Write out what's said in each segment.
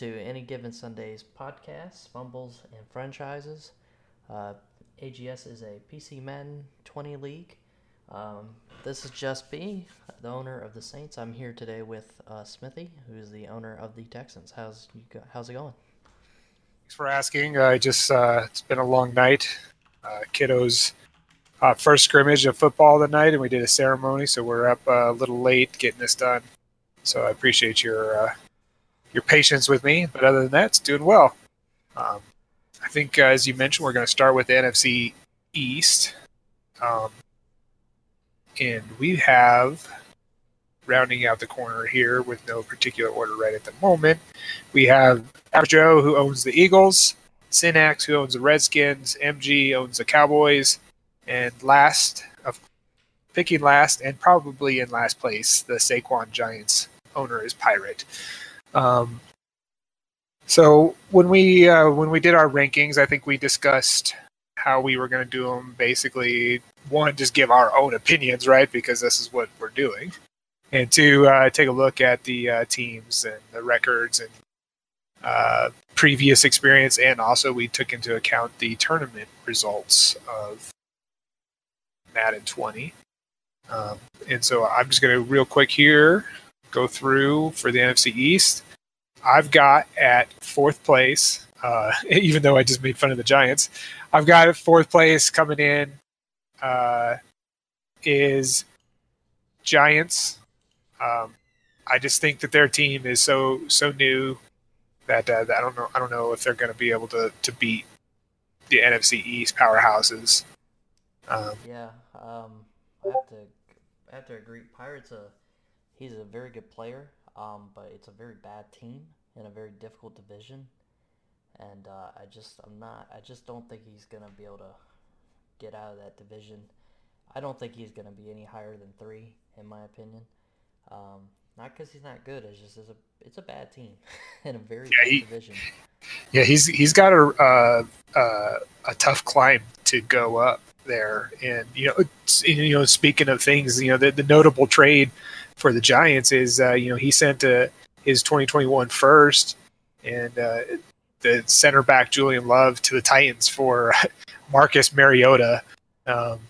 to Any Given Sundays podcast, Fumbles and Franchises. Uh, AGS is a PC Madden 20 league. Um, this is just B, the owner of the Saints. I'm here today with uh, Smithy, who is the owner of the Texans. How's you go- how's it going? Thanks for asking. I just uh, it's been a long night. Uh, kiddos uh, first scrimmage of football tonight, and we did a ceremony, so we're up uh, a little late getting this done. So I appreciate your your patience with me. But other than that, it's doing well. Um, I think, uh, as you mentioned, we're going to start with the NFC East, um, and we have rounding out the corner here with no particular order right at the moment. We have Joe, who owns the Eagles, Synax, who owns the Redskins, MG owns the Cowboys, and last of picking last and probably in last place, the Saquon Giants owner is Pirate. Um, so when we uh, when we did our rankings, I think we discussed how we were going to do them. Basically, one, just give our own opinions, right? Because this is what we're doing, and two, uh, take a look at the uh, teams and the records and uh, previous experience, and also we took into account the tournament results of Madden 20. Um, and so I'm just going to real quick here go through for the NFC East. I've got at fourth place, uh, even though I just made fun of the Giants, I've got at fourth place coming in uh, is Giants. Um, I just think that their team is so so new that, uh, that I don't know I don't know if they're going to be able to to beat the NFC East powerhouses. Um, yeah, um, I have to I have to agree. Pirates a he's a very good player, um, but it's a very bad team in a very difficult division, and uh, I just I'm not I just don't think he's gonna be able to get out of that division. I don't think he's gonna be any higher than three, in my opinion. Um, not because he's not good. It's just it's a it's a bad team in a very yeah, he, division. Yeah, he's he's got a uh, uh, a tough climb to go up there. And you know, you know, speaking of things, you know, the, the notable trade for the Giants is uh, you know he sent uh, his 2021 first and uh, the center back Julian Love to the Titans for Marcus Mariota. Um,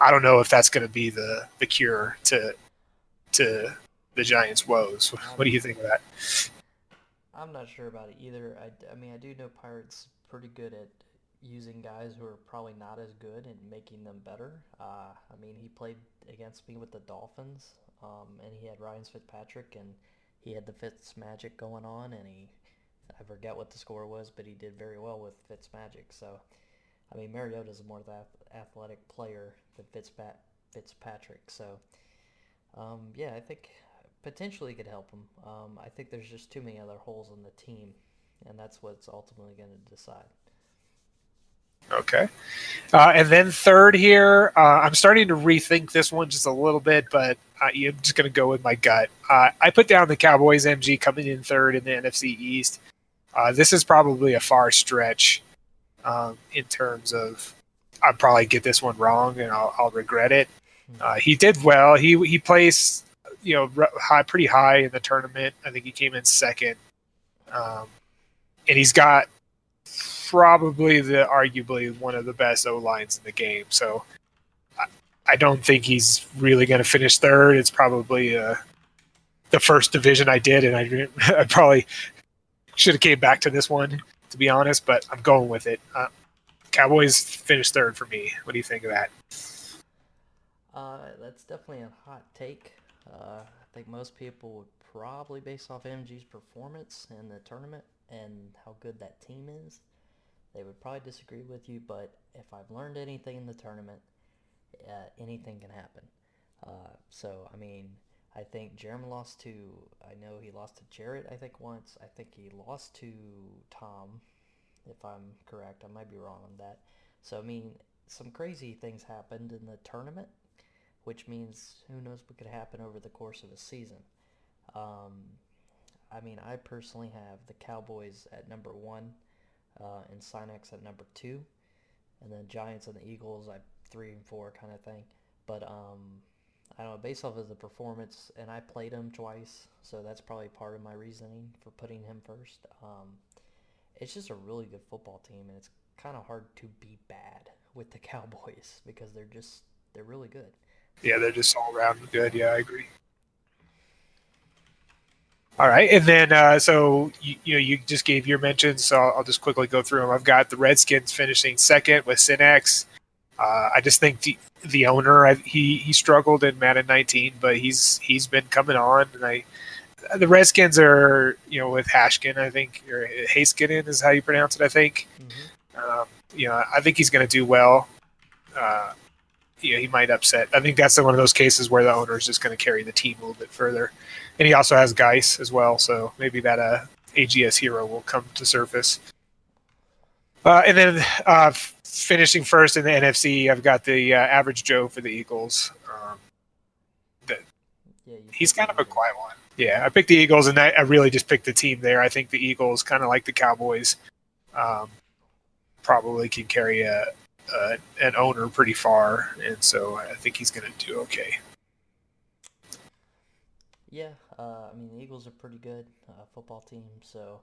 I don't know if that's going to be the the cure to to the Giants' woes. What do you think of that? I'm not sure about it either. I, I mean, I do know Pirates pretty good at using guys who are probably not as good and making them better. Uh, I mean, he played against me with the Dolphins, um, and he had Ryan Fitzpatrick, and he had the Fitz magic going on, and he, I forget what the score was, but he did very well with Fitz magic. So, I mean, Mariota's a more athletic player than Fitzpat- Fitzpatrick. So, um, yeah, I think potentially could help him. Um, I think there's just too many other holes in the team, and that's what's ultimately going to decide. Okay. Uh, and then third here, uh, I'm starting to rethink this one just a little bit, but I'm just going to go with my gut. Uh, I put down the Cowboys MG coming in third in the NFC East. Uh, this is probably a far stretch um, in terms of I'll probably get this one wrong and I'll, I'll regret it. Uh, he did well. He he plays you know high, pretty high in the tournament. I think he came in second, um, and he's got probably the arguably one of the best O lines in the game. So I, I don't think he's really going to finish third. It's probably uh, the first division I did, and I, I probably should have came back to this one to be honest. But I'm going with it. Uh, Cowboys finished third for me. What do you think of that? Uh, that's definitely a hot take. Uh, I think most people would probably base off MG's performance in the tournament and how good that team is. They would probably disagree with you, but if I've learned anything in the tournament, uh, anything can happen. Uh, so, I mean, I think Jeremy lost to, I know he lost to Jarrett, I think, once. I think he lost to Tom, if I'm correct. I might be wrong on that. So, I mean, some crazy things happened in the tournament, which means who knows what could happen over the course of a season. Um, I mean, I personally have the Cowboys at number one uh, and Sinex at number two, and then Giants and the Eagles at three and four kind of thing. But um, I don't know, based off of the performance, and I played him twice, so that's probably part of my reasoning for putting him first. Um, it's just a really good football team, and it's kind of hard to be bad with the Cowboys because they're just they're really good. Yeah, they're just all around good. Yeah, I agree. All right, and then uh, so you, you know you just gave your mentions, so I'll, I'll, just quickly go through them. I've got the Redskins finishing second with Sinex. Uh, I just think the the owner I, he he struggled in Madden 19, but he's he's been coming on, and I the Redskins are you know with Hashkin, I think or Haskinen is how you pronounce it, I think. Mm-hmm. Um, you know, I think he's going to do well. Uh, you know, he might upset. I think that's one of those cases where the owner is just going to carry the team a little bit further, and he also has Guice as well, so maybe that uh, AGS hero will come to surface. Uh, and then uh, finishing first in the NFC, I've got the uh, average Joe for the Eagles. Um, the, yeah, he's kind of a quiet one. Yeah, I picked the Eagles, and I, I, really just picked the team there. I think the Eagles, kind of like the Cowboys, um, probably can carry a, a, an owner pretty far, and so I think he's going to do okay. Yeah, uh, I mean the Eagles are pretty good uh, football team, so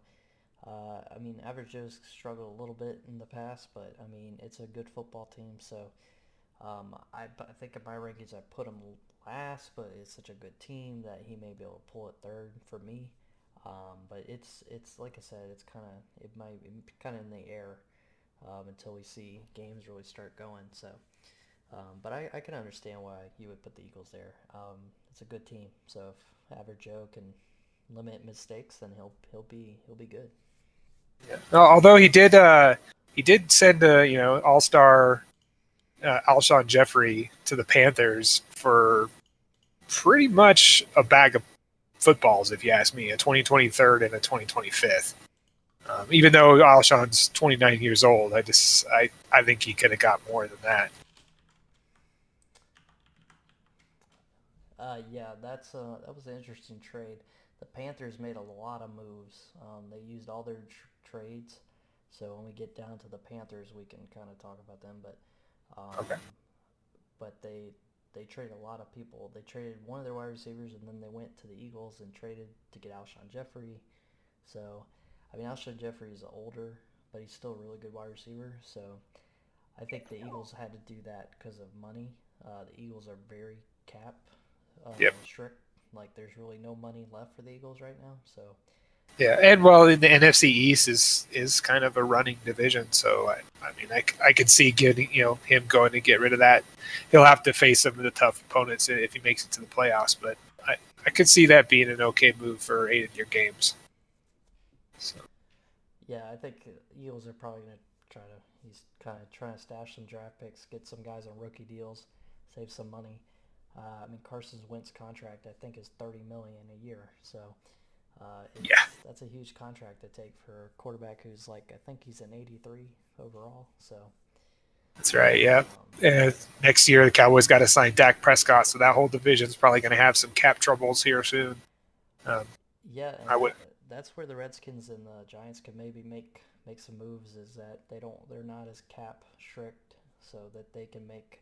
uh, I mean, Average Joe's struggled a little bit in the past, but I mean, it's a good football team. So um, I, I think in my rankings I put him last, but it's such a good team that he may be able to pull it third for me. Um, but it's it's like I said, it's kind of it might kind of in the air um, until we see games really start going. So, um, but I, I can understand why you would put the Eagles there. It's a good team. So if Average Joe can limit mistakes, then he'll he'll be he'll be good. Yeah. Although he did, uh, he did send a you know All Star uh, Alshon Jeffery to the Panthers for pretty much a bag of footballs, if you ask me, a 2023rd and a 2025th. Um, even though Alshon's 29 years old, I just I, I think he could have got more than that. Uh, yeah, that's uh, that was an interesting trade. The Panthers made a lot of moves. Um, they used all their tr- trades. So when we get down to the Panthers, we can kind of talk about them. But um, okay. But they they traded a lot of people. They traded one of their wide receivers, and then they went to the Eagles and traded to get Alshon Jeffery. So, I mean, Alshon Jeffery is older, but he's still a really good wide receiver. So, I think the Eagles had to do that because of money. Uh, the Eagles are very cap uh, yep. strict. Like, there's really no money left for the Eagles right now. So, yeah, and well, in the NFC East is is kind of a running division, so I, I mean, I, I could see getting you know him going to get rid of that. He'll have to face some of the tough opponents if he makes it to the playoffs, but I, I could see that being an okay move for eight of your games. So. Yeah, I think Eagles are probably going to try to. He's kind of trying to stash some draft picks, get some guys on rookie deals, save some money. Uh, I mean, Carson Wentz contract I think is thirty million a year, so uh, yeah, that's a huge contract to take for a quarterback who's like I think he's an 83 overall. So that's right. Yeah. Um, next year the Cowboys got to sign Dak Prescott, so that whole division is probably going to have some cap troubles here soon. Um, yeah, I would. That's where the Redskins and the Giants can maybe make make some moves. Is that they don't they're not as cap strict, so that they can make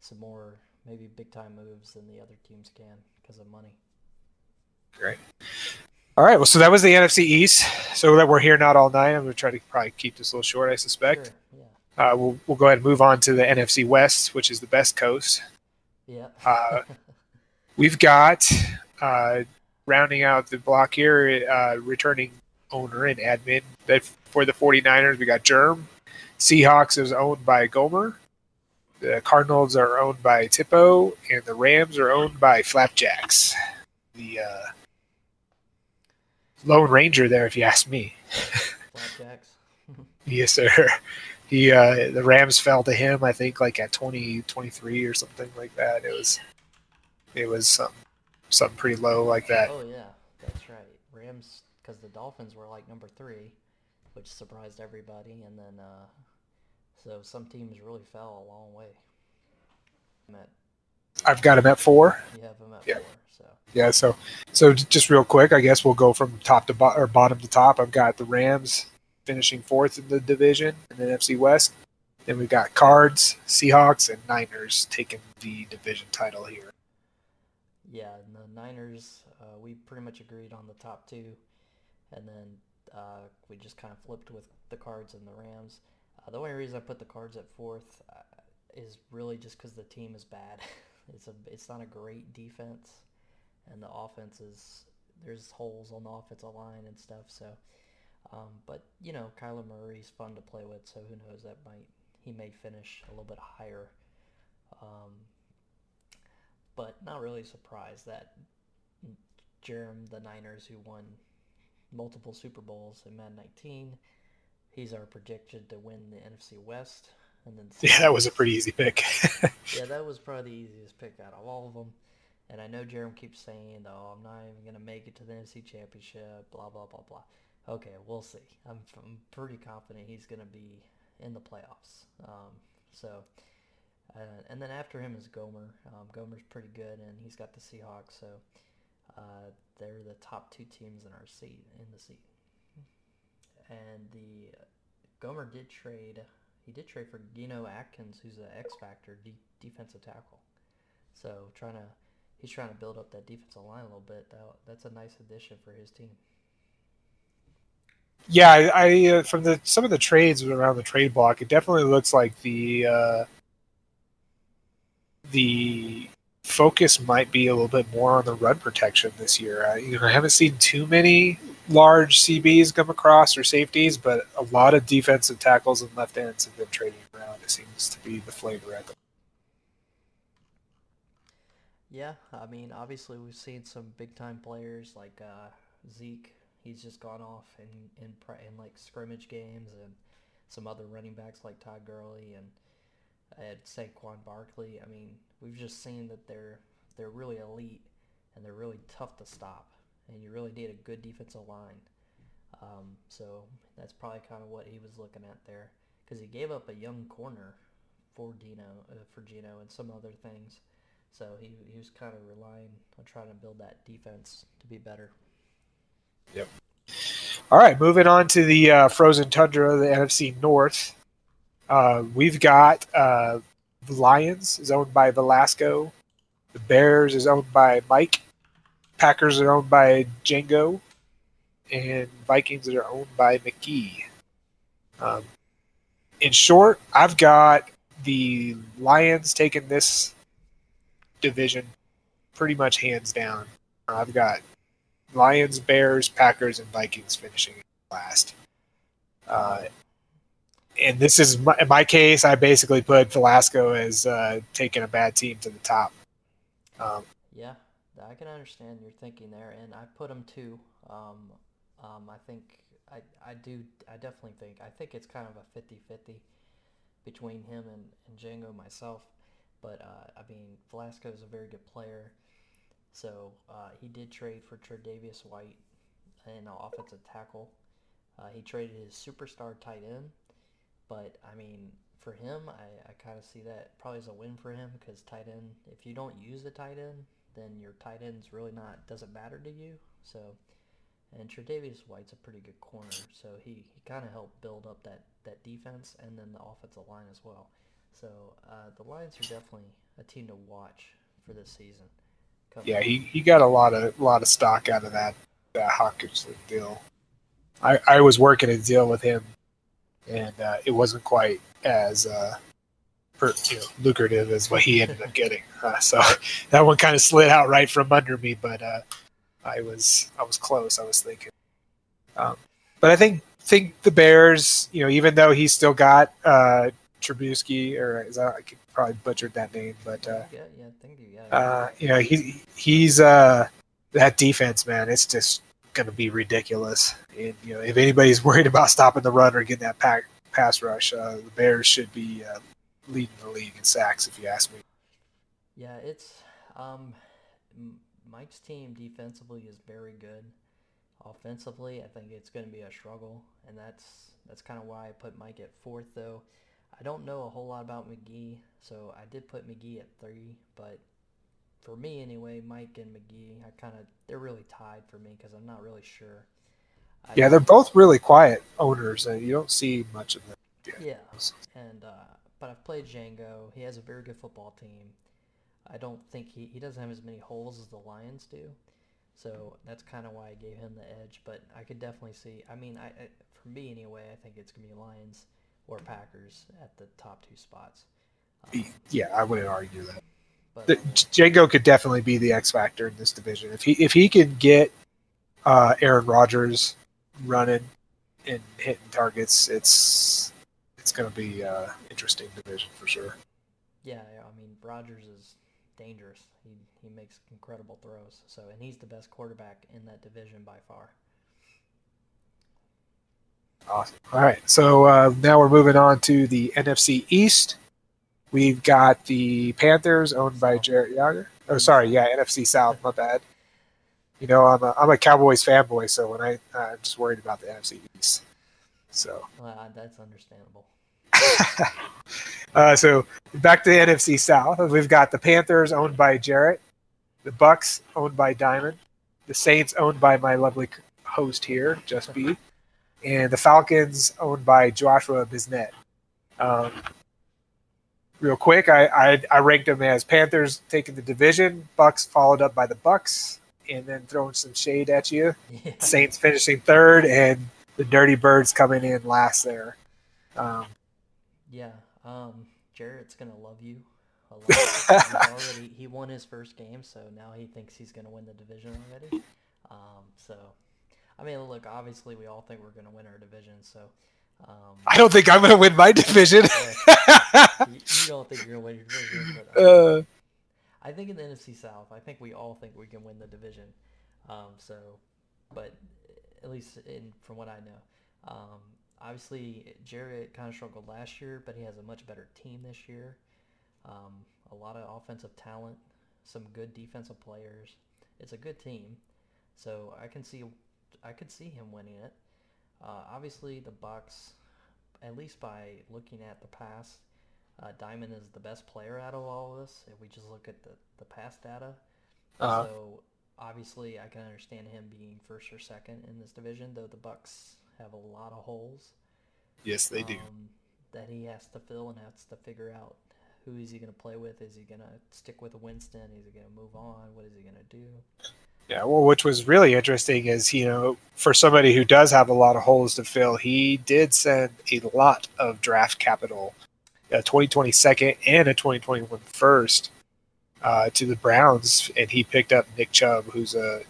some more maybe big time moves than the other teams can because of money. Great. All right. Well, so that was the NFC East. So that we're here not all night. I'm going to try to probably keep this a little short, I suspect. Sure, yeah. uh, we'll we'll go ahead and move on to the NFC West, which is the best coast. Yeah. uh, we've got uh, rounding out the block here, uh, returning owner and admin that for the 49ers. We got Germ. Seahawks is owned by Gomer. The Cardinals are owned by Tippo, and the Rams are owned by Flapjacks. The uh, Lone Ranger there, if you ask me. Blackjacks. yes, sir. He uh, the Rams fell to him. I think like at 20, 23 or something like that. It was it was some something pretty low like that. Oh yeah, that's right. Rams because the Dolphins were like number three, which surprised everybody, and then uh, so some teams really fell a long way. At, I've got him at four. You have him at yeah. four. So yeah, so so just real quick, I guess we'll go from top to bottom or bottom to top. I've got the Rams finishing fourth in the division in the NFC West. Then we've got Cards, Seahawks, and Niners taking the division title here. yeah, and the Niners, uh, we pretty much agreed on the top two, and then uh, we just kind of flipped with the Cards and the Rams. Uh, the only reason I put the Cards at fourth uh, is really just because the team is bad. it's a it's not a great defense, and the offense is there's holes on the offensive line and stuff. So, um, but you know, Kyler Murray's fun to play with, so who knows? That might he may finish a little bit higher. Um, but not really surprised that Jerem, the Niners, who won multiple Super Bowls in Madden 19, he's our predicted to win the NFC West. And then yeah, that was a pretty easy pick. yeah, that was probably the easiest pick out of all of them. And I know Jeremy keeps saying, "Oh, I'm not even gonna make it to the NFC Championship." Blah blah blah blah. Okay, we'll see. I'm, I'm pretty confident he's gonna be in the playoffs. Um, so, uh, and then after him is Gomer. Um, Gomer's pretty good, and he's got the Seahawks. So uh, they're the top two teams in our seat in the seat. And the Gomer did trade. He did trade for Geno Atkins, who's an X factor de- defensive tackle. So trying to he's trying to build up that defensive line a little bit. That, that's a nice addition for his team. Yeah, I, I uh, from the some of the trades around the trade block, it definitely looks like the uh, the focus might be a little bit more on the run protection this year. I, you know, I haven't seen too many large CBs come across or safeties, but a lot of defensive tackles and left ends have been trading around. It seems to be the flavor at the yeah, I mean, obviously we've seen some big time players like uh, Zeke. He's just gone off in in in like scrimmage games, and some other running backs like Todd Gurley and at Saquon Barkley. I mean, we've just seen that they're they're really elite and they're really tough to stop, and you really need a good defensive line. Um, so that's probably kind of what he was looking at there, because he gave up a young corner for Dino uh, for Geno and some other things. So he, he was kind of relying on trying to build that defense to be better. Yep. All right, moving on to the uh, frozen tundra, the NFC North. Uh, we've got uh, the Lions is owned by Velasco. The Bears is owned by Mike. Packers are owned by Django, and Vikings are owned by McGee. Um, in short, I've got the Lions taking this division pretty much hands down. I've got Lions, Bears, Packers, and Vikings finishing last. Uh, and this is my, in my case. I basically put Velasco as uh, taking a bad team to the top. Um, yeah, I can understand your thinking there, and I put him too. Um, um, I think I, I do. I definitely think. I think it's kind of a 50-50 between him and, and Django myself. But uh, I mean, Velasco is a very good player. So uh, he did trade for Tre'Davious White an offensive tackle. Uh, he traded his superstar tight end but I mean, for him, I, I kind of see that probably as a win for him because tight end, if you don't use the tight end, then your tight end's really not doesn't matter to you. So, and Tre'Davious White's a pretty good corner, so he, he kind of helped build up that that defense and then the offensive line as well. So uh, the Lions are definitely a team to watch for this season. yeah, he, he got a lot of lot of stock out of that that Hawkins deal. I, I was working a deal with him and uh, it wasn't quite as uh, per, you know, lucrative is what he ended up getting. Uh, so that one kind of slid out right from under me, but uh, I was I was close. I was thinking, um, but I think think the Bears, you know, even though he's still got uh, Trubisky, or is that, I could probably butchered that name, but uh, yeah, yeah, thank you. Yeah, uh, you know, he he's uh, that defense, man. It's just going to be ridiculous. And you know, if anybody's worried about stopping the run or getting that pack, pass rush, uh, the Bears should be uh, leading the league in sacks, if you ask me. Yeah, it's um, Mike's team defensively is very good. Offensively, I think it's going to be a struggle, and that's that's kind of why I put Mike at fourth. Though I don't know a whole lot about McGee, so I did put McGee at three, but for me anyway, Mike and McGee, I kind of they're really tied for me because I'm not really sure. I yeah, they're both really quiet owners, and you don't see much of them. Yeah, and uh, but I've played Django. He has a very good football team. I don't think he, he doesn't have as many holes as the Lions do. So that's kind of why I gave him the edge. But I could definitely see. I mean, I, I for me anyway, I think it's gonna be Lions or Packers at the top two spots. Um, yeah, I wouldn't argue that. But, the, Django could definitely be the X factor in this division if he if he can get uh, Aaron Rodgers running and hitting targets. It's it's going to be uh, interesting division for sure. Yeah, I mean Rodgers is dangerous. He he makes incredible throws. So and he's the best quarterback in that division by far. Awesome. All right, so uh, now we're moving on to the NFC East. We've got the Panthers owned by Jarrett Yager. Oh, sorry, yeah, NFC South. My bad. You know, I'm a I'm a Cowboys fanboy, so when I I'm just worried about the NFC East. So well, that's understandable. uh, so back to the NFC South. We've got the Panthers owned by Jarrett, the Bucks owned by Diamond, the Saints owned by my lovely host here, Just B, and the Falcons owned by Joshua Bisnet. Um, real quick, I, I, I ranked them as Panthers taking the division, Bucks followed up by the Bucks, and then throwing some shade at you. Yeah. Saints finishing third, and the Dirty Birds coming in last there. Um, yeah, um, Jarrett's gonna love you a lot. already he won his first game, so now he thinks he's gonna win the division already. Um, so, I mean, look, obviously we all think we're gonna win our division, so. Um, I don't think I'm gonna win my division. you, you, don't think you're gonna win your division, but uh, I think in the NFC South, I think we all think we can win the division. Um, so, but at least in from what I know, um, obviously Jarrett kind of struggled last year, but he has a much better team this year. Um, a lot of offensive talent, some good defensive players. It's a good team, so I can see I could see him winning it. Uh, obviously, the Bucks, at least by looking at the past, uh, Diamond is the best player out of all of us. If we just look at the, the past data, uh-huh. so obviously I can understand him being first or second in this division. Though the Bucks have a lot of holes. Yes, they um, do. That he has to fill and has to figure out who is he going to play with. Is he going to stick with Winston? Is he going to move on? What is he going to do? Yeah, well, which was really interesting is, you know, for somebody who does have a lot of holes to fill, he did send a lot of draft capital, a 2020 second and a 2021 first, uh, to the Browns, and he picked up Nick Chubb, who's a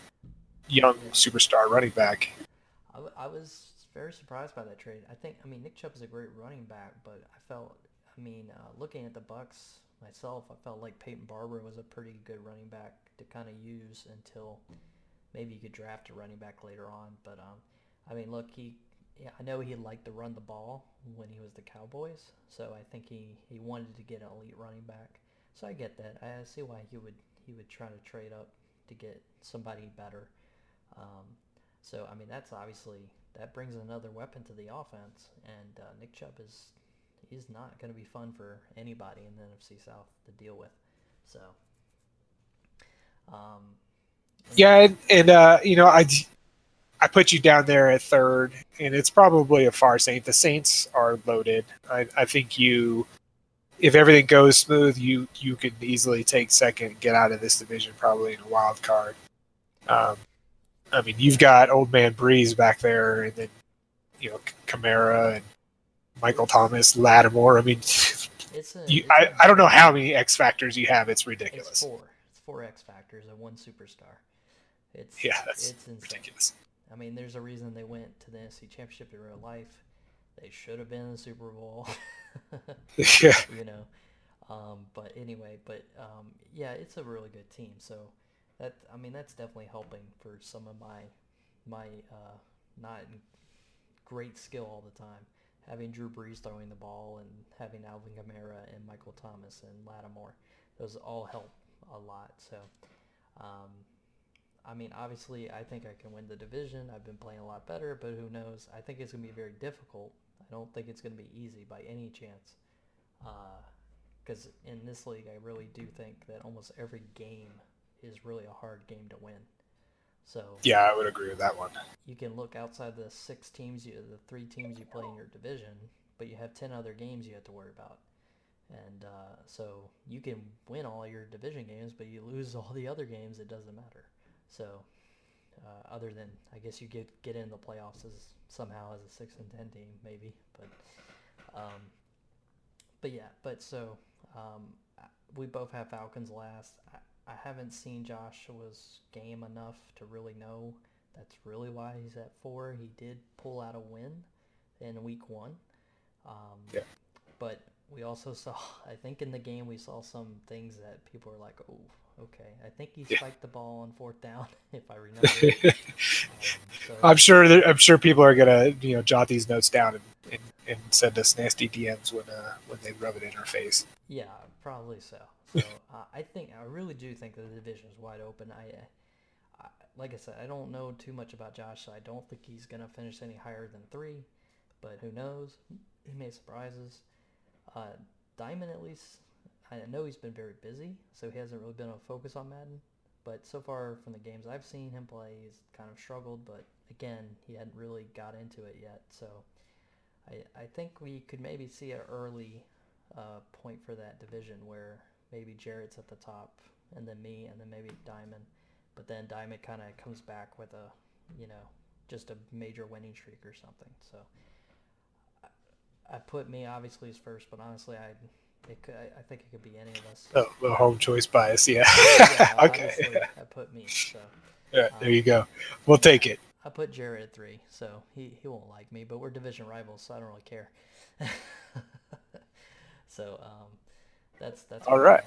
young superstar running back. I, I was very surprised by that trade. I think, I mean, Nick Chubb is a great running back, but I felt, I mean, uh, looking at the Bucks myself, I felt like Peyton Barber was a pretty good running back to kind of use until maybe you could draft a running back later on. But um, I mean, look, he, yeah, I know he liked to run the ball when he was the Cowboys, so I think he he wanted to get an elite running back. So I get that. I see why he would he would try to trade up to get somebody better. Um, so I mean, that's obviously that brings another weapon to the offense, and uh, Nick Chubb is he's not going to be fun for anybody in the NFC South to deal with. So, um, yeah, and, and uh, you know, I I put you down there at third, and it's probably a far Saint. The Saints are loaded. I, I think you, if everything goes smooth, you you could easily take second, get out of this division probably in a wild card. Um, I mean, you've got old man Brees back there, and then you know Kamara and Michael Thomas, Lattimore. I mean, it's a, you, I, I don't know how many X factors you have. It's ridiculous. It's four. It's four X factors and one superstar. It's yeah, that's it's ridiculous. I mean, there's a reason they went to the NFC Championship in real life. They should have been in the Super Bowl. yeah. You know. Um, but anyway, but um, yeah, it's a really good team. So that I mean, that's definitely helping for some of my my uh, not great skill all the time having Drew Brees throwing the ball and having Alvin Kamara and Michael Thomas and Lattimore. Those all help a lot. So, um, I mean, obviously, I think I can win the division. I've been playing a lot better, but who knows? I think it's going to be very difficult. I don't think it's going to be easy by any chance. Because uh, in this league, I really do think that almost every game is really a hard game to win. So yeah, I would agree with that one. You can look outside the six teams, you, the three teams you play in your division, but you have ten other games you have to worry about. and uh, so you can win all your division games, but you lose all the other games. It doesn't matter. So uh, other than I guess you get get in the playoffs as somehow as a six and ten team maybe, but um, but yeah, but so um, we both have Falcons last. I, I haven't seen Joshua's game enough to really know that's really why he's at four. He did pull out a win in week one. Um, yeah. But we also saw, I think in the game, we saw some things that people are like, oh, okay. I think he spiked yeah. the ball on fourth down, if I remember. um, so, I'm sure. That, I'm sure people are gonna, you know, jot these notes down and, and, and send us nasty DMs when uh, when they rub it in our face. Yeah, probably so. So uh, I think I really do think that the division is wide open. I, I, like I said, I don't know too much about Josh. So I don't think he's gonna finish any higher than three, but who knows? He may surprise us. Uh, Diamond, at least, I know he's been very busy, so he hasn't really been a focus on Madden. But so far from the games I've seen him play, he's kind of struggled. But again, he hadn't really got into it yet. So I, I think we could maybe see an early uh, point for that division where maybe Jarrett's at the top, and then me, and then maybe Diamond. But then Diamond kind of comes back with a, you know, just a major winning streak or something. So I, I put me obviously as first, but honestly, I it could, I, think it could be any of us. Oh, the home choice bias, yeah. yeah okay. I put me. So. Yeah, there um, you go. We'll take it. I put Jarrett at three, so he, he won't like me, but we're division rivals, so I don't really care. so um, that's that's all right.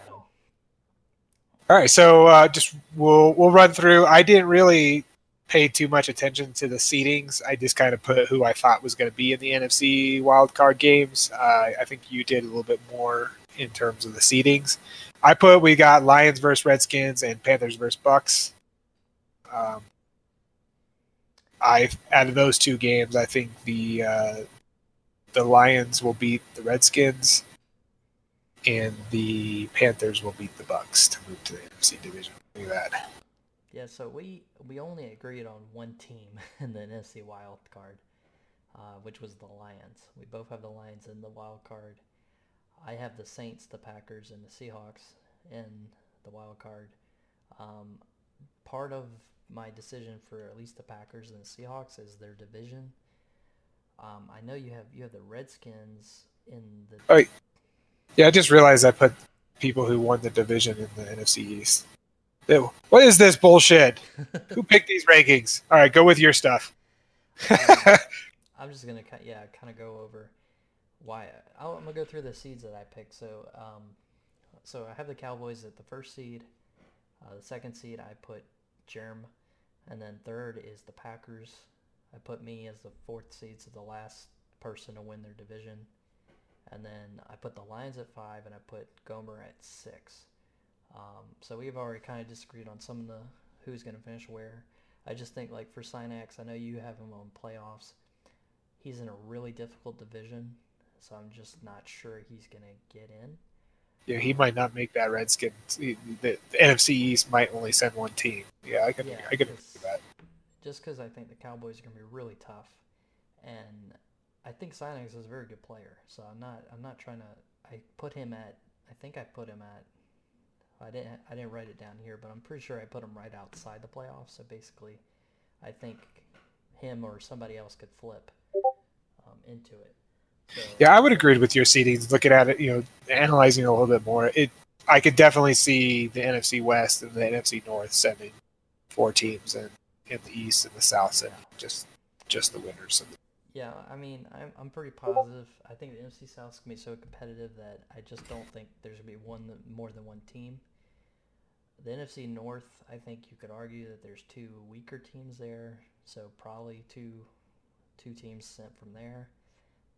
All right, so uh, just we'll we'll run through. I didn't really pay too much attention to the seedings. I just kind of put who I thought was going to be in the NFC wildcard games. Uh, I think you did a little bit more in terms of the seedings. I put we got Lions versus Redskins and Panthers versus Bucks. Um, I out of those two games, I think the uh, the Lions will beat the Redskins and the Panthers will beat the Bucks to move to the NFC division. Look at that. Yeah, so we we only agreed on one team in the NFC wild card, uh, which was the Lions. We both have the Lions in the wild card. I have the Saints, the Packers, and the Seahawks in the wild card. Um, part of my decision for at least the Packers and the Seahawks is their division. Um, I know you have you have the Redskins in the. Oh, yeah, I just realized I put people who won the division in the NFC East. Ew. What is this bullshit? who picked these rankings? All right, go with your stuff. um, I'm just gonna yeah kind of go over why i am gonna go through the seeds that I picked. So um, so I have the Cowboys at the first seed. Uh, the second seed I put Germ, and then third is the Packers. I put me as the fourth seed, so the last person to win their division. And then I put the Lions at five, and I put Gomer at six. Um, so we've already kind of disagreed on some of the who's going to finish where. I just think like for Synax, I know you have him on playoffs. He's in a really difficult division, so I'm just not sure he's going to get in. Yeah, he might not make that Redskins. The, the, the NFC East might only send one team. Yeah, I can. Yeah, I can see that. Just because I think the Cowboys are going to be really tough, and I think Sinex is a very good player. So I'm not. I'm not trying to. I put him at. I think I put him at. I didn't. I didn't write it down here, but I'm pretty sure I put him right outside the playoffs. So basically, I think him or somebody else could flip um, into it. So, yeah, I would agree with your seedings. Looking at it, you know, analyzing a little bit more, it I could definitely see the NFC West and the NFC North sending four teams, and in the East and the South and just just the winners. Yeah, I mean, I'm I'm pretty positive. I think the NFC South is gonna be so competitive that I just don't think there's gonna be one more than one team. The NFC North, I think you could argue that there's two weaker teams there, so probably two two teams sent from there.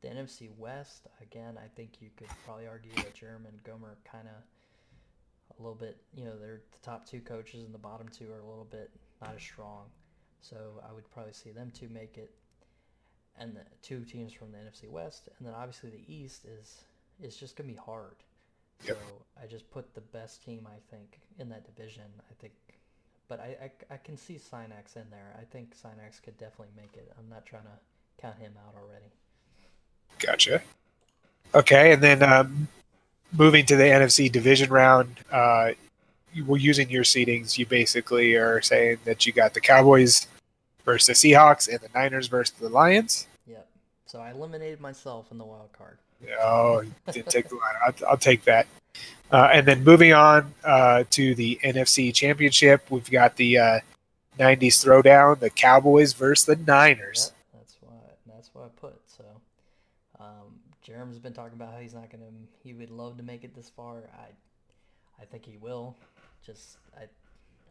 The NFC West, again, I think you could probably argue that Jeremy and Gomer kind of a little bit, you know, they're the top two coaches and the bottom two are a little bit not as strong. So I would probably see them two make it. And the two teams from the NFC West. And then obviously the East is is just going to be hard. Yep. So I just put the best team, I think, in that division. I think, but I, I, I can see Synax in there. I think Synax could definitely make it. I'm not trying to count him out already. Gotcha. Okay, and then um, moving to the NFC division round, uh, were using your seedings. You basically are saying that you got the Cowboys versus the Seahawks and the Niners versus the Lions. So I eliminated myself in the wild card. Oh, didn't take the line. I'll, I'll take that. Uh, and then moving on uh, to the NFC Championship, we've got the uh, '90s throwdown: the Cowboys versus the Niners. Yep, that's what that's what I put. So, um, Jerem's been talking about how he's not gonna. He would love to make it this far. I, I think he will. Just I,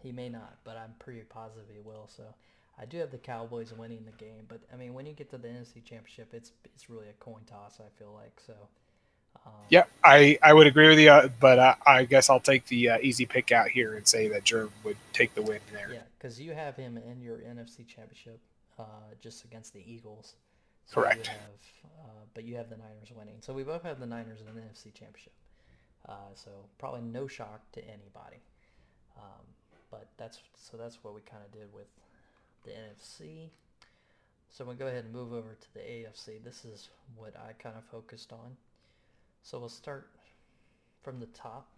he may not, but I'm pretty positive he will. So, I do have the Cowboys winning the game. But I mean, when you get to the NFC Championship, it's it's really a coin toss. I feel like so. Um, Yeah, I, I would agree with you, uh, but I, I guess I'll take the uh, easy pick out here and say that Jerm would take the win there. Yeah, because you have him in your NFC Championship, uh, just against the Eagles. Correct. You have, uh, but you have the Niners winning. So we both have the Niners in the NFC Championship. Uh, so probably no shock to anybody. Um, but that's so that's what we kind of did with the NFC. So we'll go ahead and move over to the AFC. This is what I kind of focused on. So we'll start from the top.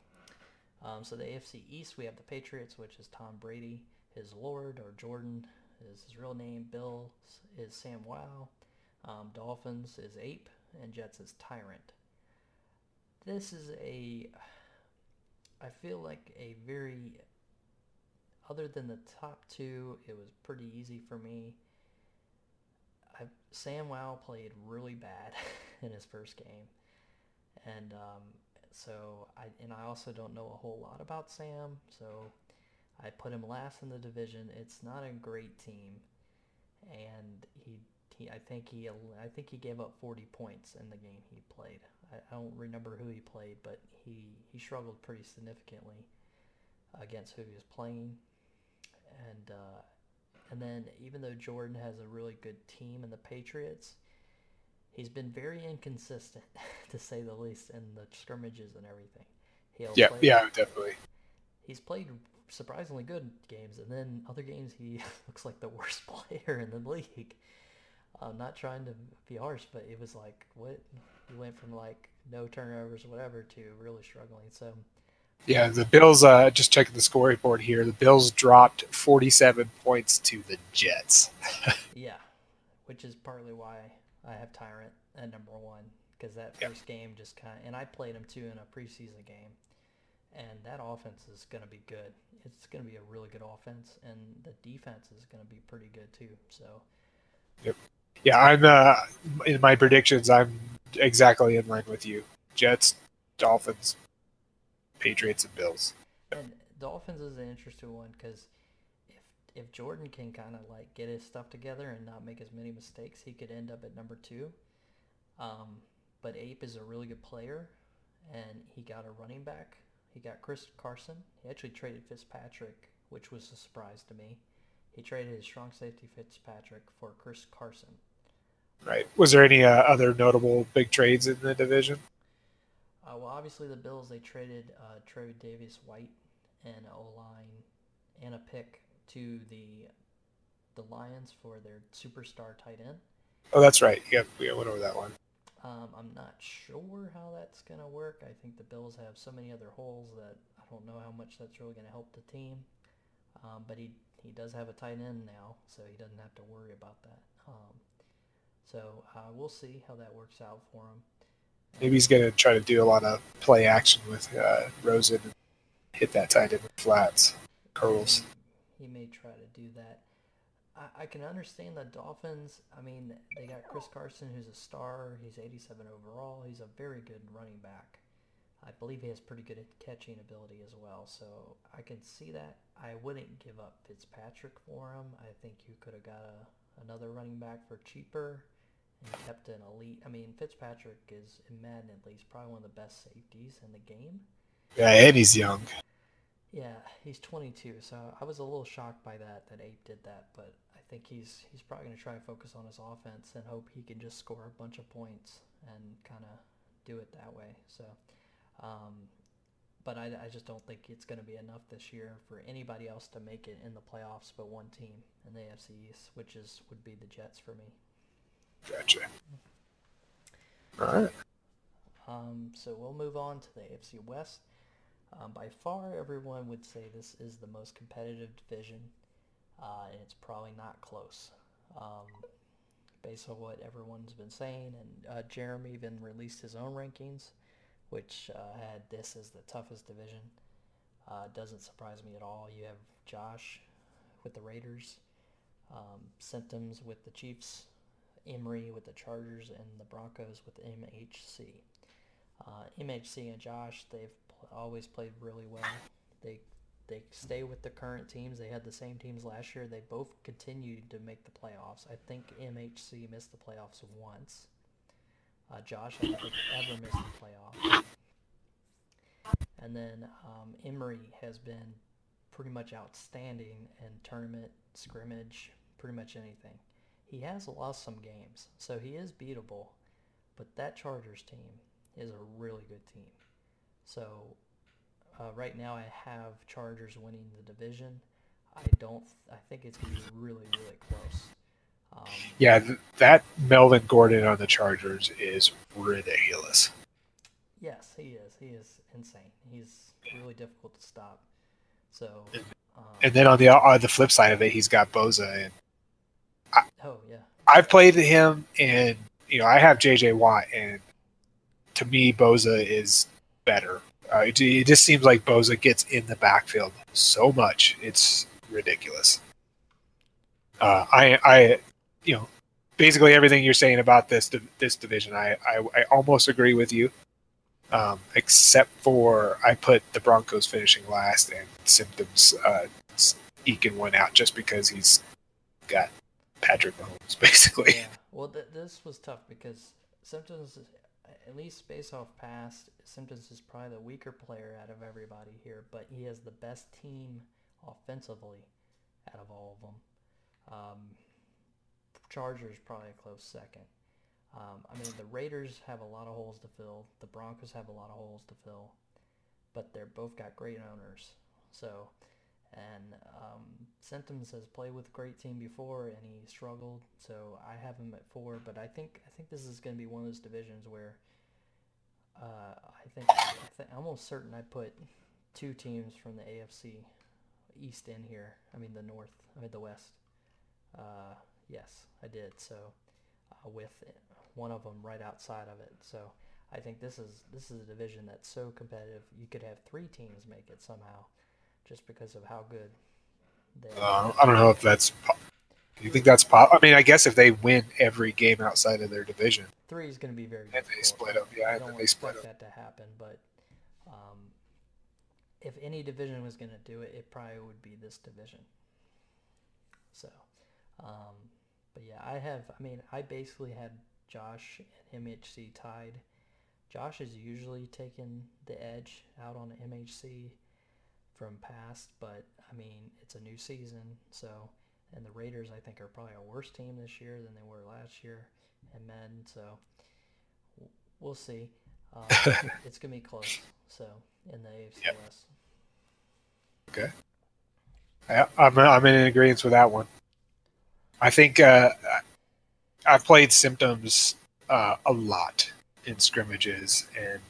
Um, so the AFC East, we have the Patriots, which is Tom Brady. His Lord or Jordan is his real name. Bill is Sam Wow. Um, Dolphins is Ape, and Jets is Tyrant. This is a, I feel like a very, other than the top two, it was pretty easy for me. I, Sam Wow played really bad in his first game, and um, so I and I also don't know a whole lot about Sam, so I put him last in the division. It's not a great team, and he he I think he I think he gave up 40 points in the game he played. I, I don't remember who he played, but he he struggled pretty significantly against who he was playing, and uh, and then even though Jordan has a really good team in the Patriots, he's been very inconsistent to say the least in the scrimmages and everything. He'll Yeah, play- yeah, definitely. He's played surprisingly good games, and then other games he looks like the worst player in the league. I'm not trying to be harsh, but it was like what he went from like no turnovers, whatever, to really struggling. So Yeah, the Bills. Uh, just checking the scoreboard here. The Bills dropped 47 points to the Jets. yeah, which is partly why I have Tyrant at number one because that Yep. first game just kind of, and I played him too in a preseason game, and that offense is going to be good. It's going to be a really good offense, and the defense is going to be pretty good too. So Yep. Yeah, I'm uh, in my predictions. I'm exactly in line with you. Jets, Dolphins, Patriots, and Bills. And Dolphins is an interesting one because if if Jordan can kind of like get his stuff together and not make as many mistakes, he could end up at number two. Um, but Ape is a really good player, and he got a running back. He got Chris Carson. He actually traded Fitzpatrick, which was a surprise to me. He traded his strong safety Fitzpatrick for Chris Carson. Right. Was there any uh, other notable big trades in the division? Uh, well, obviously the Bills they traded uh, Tre'Davious White and O line and a pick to the the Lions for their superstar tight end. Oh, that's right. Yeah, we went over that one. Um, I'm not sure how that's gonna work. I think the Bills have so many other holes that I don't know how much that's really gonna help the team. Um, but he he does have a tight end now, so he doesn't have to worry about that. Um, so uh, we'll see how that works out for him. Maybe he's going to try to do a lot of play action with uh, Rosen and hit that tight end with flats, curls. He, may try to do that. I, I can understand the Dolphins. I mean, they got Chris Carson, who's a star. He's 87 overall. He's a very good running back. I believe he has pretty good catching ability as well. So I can see that. I wouldn't give up Fitzpatrick for him. I think you could have got a, another running back for cheaper and kept an elite. I mean, Fitzpatrick is, in Madden at least, probably one of the best safeties in the game. Yeah, and he's young. Yeah, he's 22, so I was a little shocked by that that Ape did that, but I think he's he's probably going to try to focus on his offense and hope he can just score a bunch of points and kind of do it that way. So, um, but I, I just don't think it's going to be enough this year for anybody else to make it in the playoffs but one team in the AFC East, which is would be the Jets for me. Gotcha. All right. Um, so we'll move on to the AFC West. Um, by far, everyone would say this is the most competitive division, uh, and it's probably not close. Um, based on what everyone's been saying, and uh, Jeremy even released his own rankings, which uh, had this as the toughest division. Uh, doesn't surprise me at all. You have Josh with the Raiders, um, Symptoms with the Chiefs, Emery with the Chargers, and the Broncos with MHC. Uh, MHC and Josh, they've pl- always played really well. They they stay with the current teams. They had the same teams last year. They both continued to make the playoffs. I think MHC missed the playoffs once. Uh, Josh, I don't ever missed the playoffs. And then um, has been pretty much outstanding in tournament, scrimmage, pretty much anything. He has lost some games, so he is beatable. But that Chargers team is a really good team. So uh, right now I have Chargers winning the division. I don't. I think it's gonna be really, really close. Um, Yeah, th- that Melvin Gordon on the Chargers is ridiculous. Yes, he is. He is insane. He's really difficult to stop. So, um, And then on the on the flip side of it, he's got Bosa, and oh yeah, I've played him, and you know I have JJ Watt, and to me Bosa is better. Uh, it, it just seems like Bosa gets in the backfield so much, it's ridiculous. Uh, I I you know basically everything you're saying about this this division, I I, I almost agree with you. Um, except for I put the Broncos finishing last and Symptoms uh, eking one out just because he's got Patrick Mahomes, basically. yeah. Well, th- this was tough because Symptoms, at least based off past, Symptoms is probably the weaker player out of everybody here, but he has the best team offensively out of all of them. Um, Chargers probably a close second. Um, I mean, the Raiders have a lot of holes to fill. The Broncos have a lot of holes to fill, but they're both got great owners. So, and um, Symptoms has played with a great team before, and he struggled. So I have him at four, but I think I think this is going to be one of those divisions where uh, I think I I'm almost certain I put two teams from the AFC East in here. I mean the North. I mean the West. Uh, yes, I did. So uh, with one of them right outside of it. So I think this is this is a division that's so competitive. You could have three teams make it somehow, just because of how good they Uh, are. I don't know if that's. Po- do you think that's pop? I mean, I guess if they win every game outside of their division, Three is going to be very And they split up, yeah, I don't then they split expect that to happen, but um, if any division was going to do it, it probably would be this division. So, um, but yeah, I have. I mean, I basically had Josh and MHC tied. Josh is usually taking the edge out on MHC from past, but I mean, it's a new season, so and the Raiders I think are probably a worse team this year than they were last year, and men, so we'll see. Um, it's gonna be close. So in the AFC Yep. West, I, I'm I'm in agreement with that one. I think uh, I've played Symptoms uh, a lot in scrimmages, and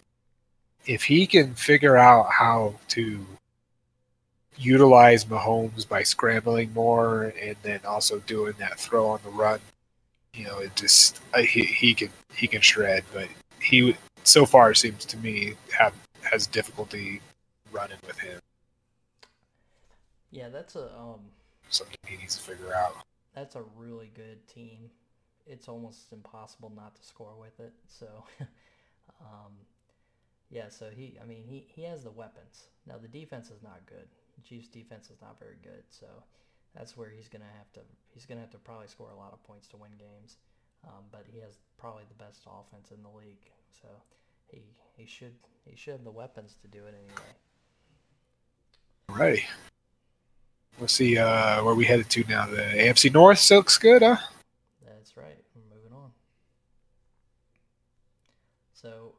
if he can figure out how to utilize Mahomes by scrambling more and then also doing that throw on the run, you know, it just he he can he can shred, but he so far seems to me have has difficulty running with him. yeah, that's a um, Something he needs to figure out. that's a really good team. It's almost impossible not to score with it. So, um, yeah. So he, I mean, he he has the weapons. Now the defense is not good. Chiefs' defense is not very good. So that's where he's gonna have to he's gonna have to probably score a lot of points to win games. Um, but he has probably the best offense in the league. So he he should he should have the weapons to do it anyway. Alrighty. We'll see uh, where we headed to now. The AFC North looks good, huh? That's right. We're moving on. So,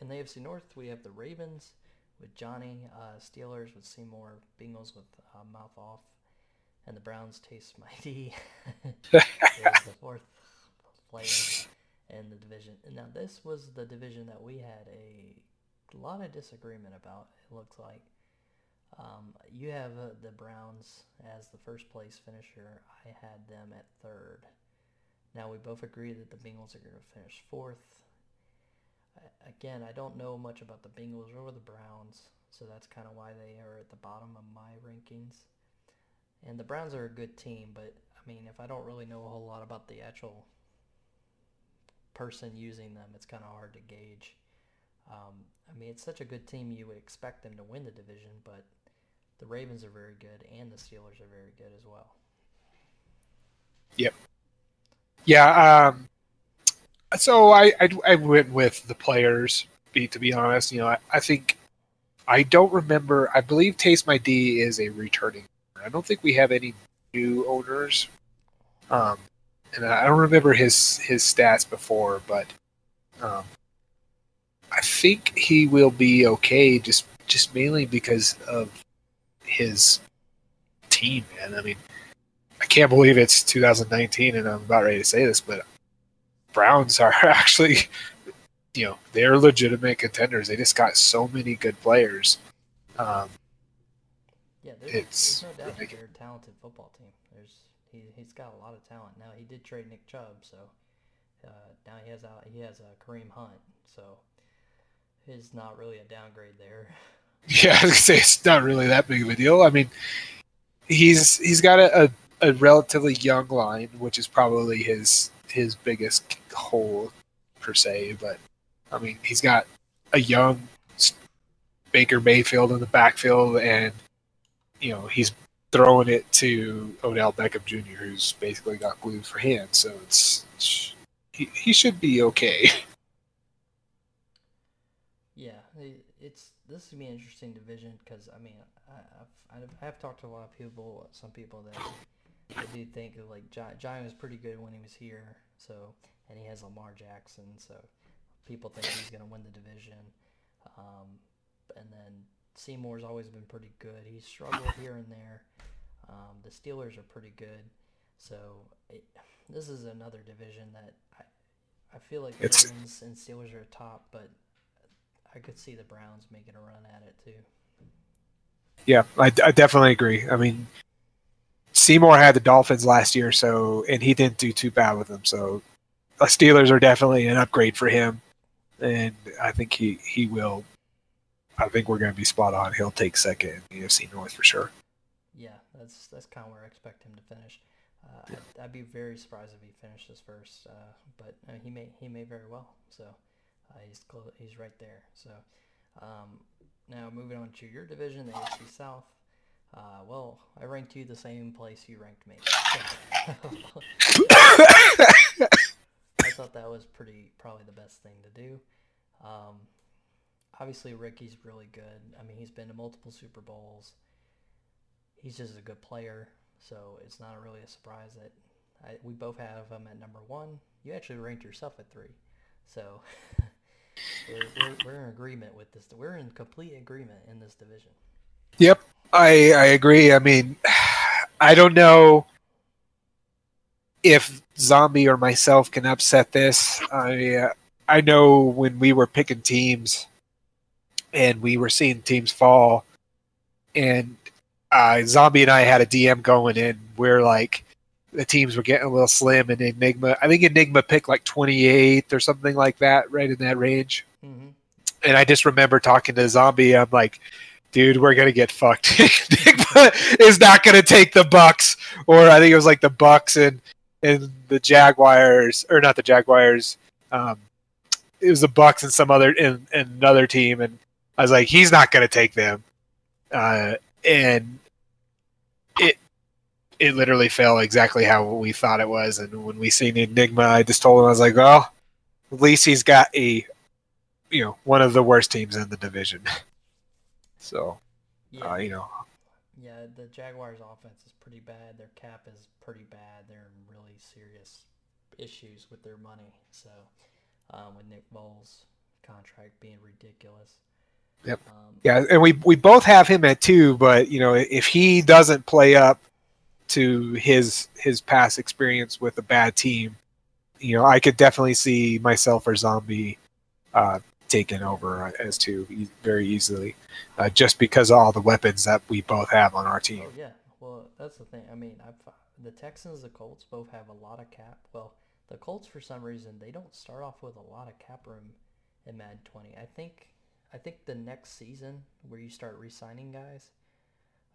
in the AFC North, we have the Ravens with Johnny, uh, Steelers with Seymour, Bengals with uh, mouth off, and the Browns taste mighty. The fourth player in the division. Now, this was the division that we had a a lot of disagreement about. It looks like um, you have uh, the Browns as the first place finisher. I had them at third. Now we both agree that the Bengals are going to finish fourth. Again, I don't know much about the Bengals or the Browns, so that's kind of why they are at the bottom of my rankings. And the Browns are a good team, but I mean, if I don't really know a whole lot about the actual person using them, it's kind of hard to gauge. Um, I mean, it's such a good team, you would expect them to win the division, but the Ravens are very good, and the Steelers are very good as well. Yep. Yeah. Um, so I, I, I went with the players. Be to be honest, you know, I, I think I don't remember. I believe Taste My D is a returning. I don't think we have any new owners. Um, and I don't remember his his stats before, but um, I think he will be okay. Just just mainly because of his team, man. I mean, I can't believe it's 2019 and I'm about ready to say this, but Browns are actually, you know, they're legitimate contenders. They just got so many good players. Um, yeah, there's, it's there's no doubt they're a talented football team. There's he he's got a lot of talent. Now he did trade Nick Chubb, so uh, now he has a, he has a Kareem Hunt, so it's not really a downgrade there. Yeah, I was say it's not really that big of a deal. I mean, he's he's got a, a, a relatively young line, which is probably his his biggest hole per se. But I mean, he's got a young Baker Mayfield in the backfield, and you know he's throwing it to Odell Beckham Jr., who's basically got glued for hands. So it's, it's he he should be okay. Yeah, it's this would be an interesting division because I mean I, I've, I've talked to a lot of people, some people that they do think like Giant was pretty good when he was here, so and he has Lamar Jackson, so people think he's gonna win the division. Um, and then Seymour's always been pretty good. He's struggled here and there. Um, the Steelers are pretty good, so it, this is another division that I I feel like the Ravens and Steelers are top, but I could see the Browns making a run at it too. Yeah, I, I definitely agree. I mean, Seymour had the Dolphins last year, so and he didn't do too bad with them. So, the Steelers are definitely an upgrade for him, and I think he he will. I think we're going to be spot on. He'll take second in the AFC North for sure. Yeah, that's that's kind of where I expect him to finish. Uh, yeah. I'd, I'd, be very surprised if he finishes first, uh, but uh, he may he may very well. So uh, he's close, he's right there. So um, now moving on to your division, the AFC South. Uh, well, I ranked you the same place you ranked me. I thought that was pretty probably the best thing to do. Um, obviously, Ricky's really good. I mean, he's been to multiple Super Bowls. He's just a good player, so it's not really a surprise that I, we both have him at number one. You actually ranked yourself at three, so we're, we're, we're in agreement with this. We're in complete agreement in this division. Yep, I I agree. I mean, I don't know if Zombie or myself can upset this. I uh, I know when we were picking teams and we were seeing teams fall, and uh, Zombie and I had a DM going in. We're like, the teams were getting a little slim, and Enigma. I think Enigma picked like 28th or something like that, right in that range. Mm-hmm. And I just remember talking to Zombie. I'm like, dude, we're gonna get fucked. Enigma is not gonna take the Bucks, or I think it was like the Bucks and and the Jaguars, or not the Jaguars. Um, it was the Bucks and some other and, and another team, and I was like, he's not gonna take them. Uh, and it it literally fell exactly how we thought it was. And when we seen Enigma, I just told him I was like, "Well, at least he's got a, you know, one of the worst teams in the division." so, yeah. Uh, you know. Yeah, the Jaguars' offense is pretty bad. Their cap is pretty bad. They're in really serious issues with their money. So, um, with Nick Foles' contract being ridiculous. Yep. Um, yeah, and we we both have him at two, but you know, if he doesn't play up to his his past experience with a bad team, you know, I could definitely see myself or Zombie uh, taken over as two very easily, uh, just because of all the weapons that we both have on our team. Oh, yeah, well, that's the thing. I mean, I've, the Texans, the Colts both have a lot of cap. Well, the Colts for some reason they don't start off with a lot of cap room in Mad 20. I think I think the next season where you start re-signing guys,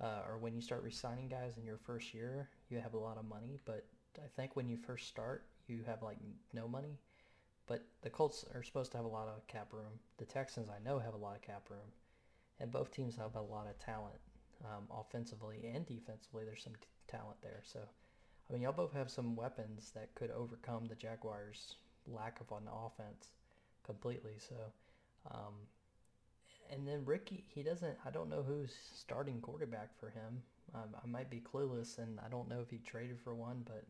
uh, or when you start re-signing guys in your first year, you have a lot of money. But I think when you first start, you have like no money. But the Colts are supposed to have a lot of cap room. The Texans, I know, have a lot of cap room, and both teams have a lot of talent, um, offensively and defensively. There's some t- talent there. So, I mean, y'all both have some weapons that could overcome the Jaguars' lack of an offense completely. So, um, and then Ricky, he doesn't. I don't know who's starting quarterback for him. Um, I might be clueless, and I don't know if he traded for one, but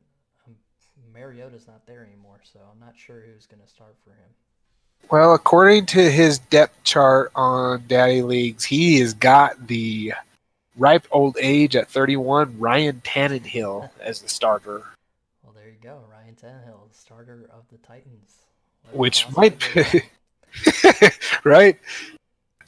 Mariota's not there anymore, so I'm not sure who's going to start for him. Well, according to his depth chart on Daddy Leagues, he has got the ripe old age at 31, Ryan Tannehill as the starter. Well, there you go, Ryan Tannehill, the starter of the Titans. Which might be right.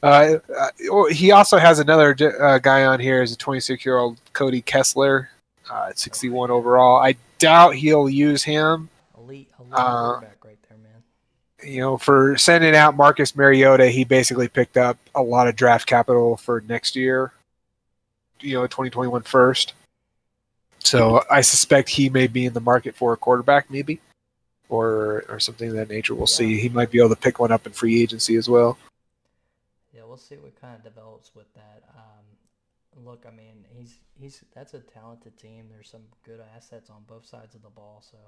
Uh, uh, he also has another uh, guy on here is a 26 year old Cody Kessler, uh, 61 overall. I doubt he'll use him. Elite, elite uh, quarterback right there, man. You know, for sending out Marcus Mariota, he basically picked up a lot of draft capital for next year. You know, 2021 first. So I suspect he may be in the market for a quarterback, maybe, or or something of that nature. We'll yeah. see. He might be able to pick one up in free agency as well Yeah, we'll see what kind of develops with that. Look, I mean, he's he's that's a talented team. There's some good assets on both sides of the ball, so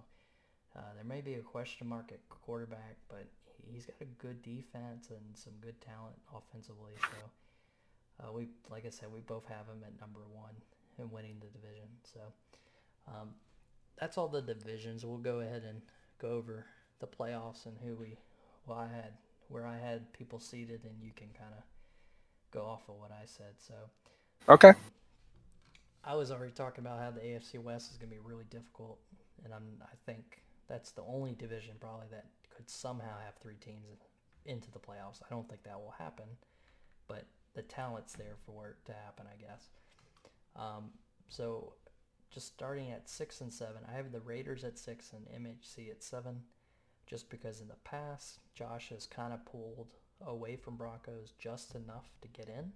uh, there may be a question mark at quarterback, but he's got a good defense and some good talent offensively. So uh, we, like I said, we both have him at number one and winning the division. So um, that's all the divisions. We'll go ahead and go over the playoffs and who we. Well, I had where I had people seated, and you can kind of go off of what I said. So, okay. I was already talking about how the AFC West is going to be really difficult, and I'm I think that's the only division probably that could somehow have three teams into the playoffs. I don't think that will happen, but the talent's there for it to happen, I guess. Um, so, just starting at six and seven, I have the Raiders at six and MHC at seven, just because in the past Josh has kind of pulled away from Broncos just enough to get in,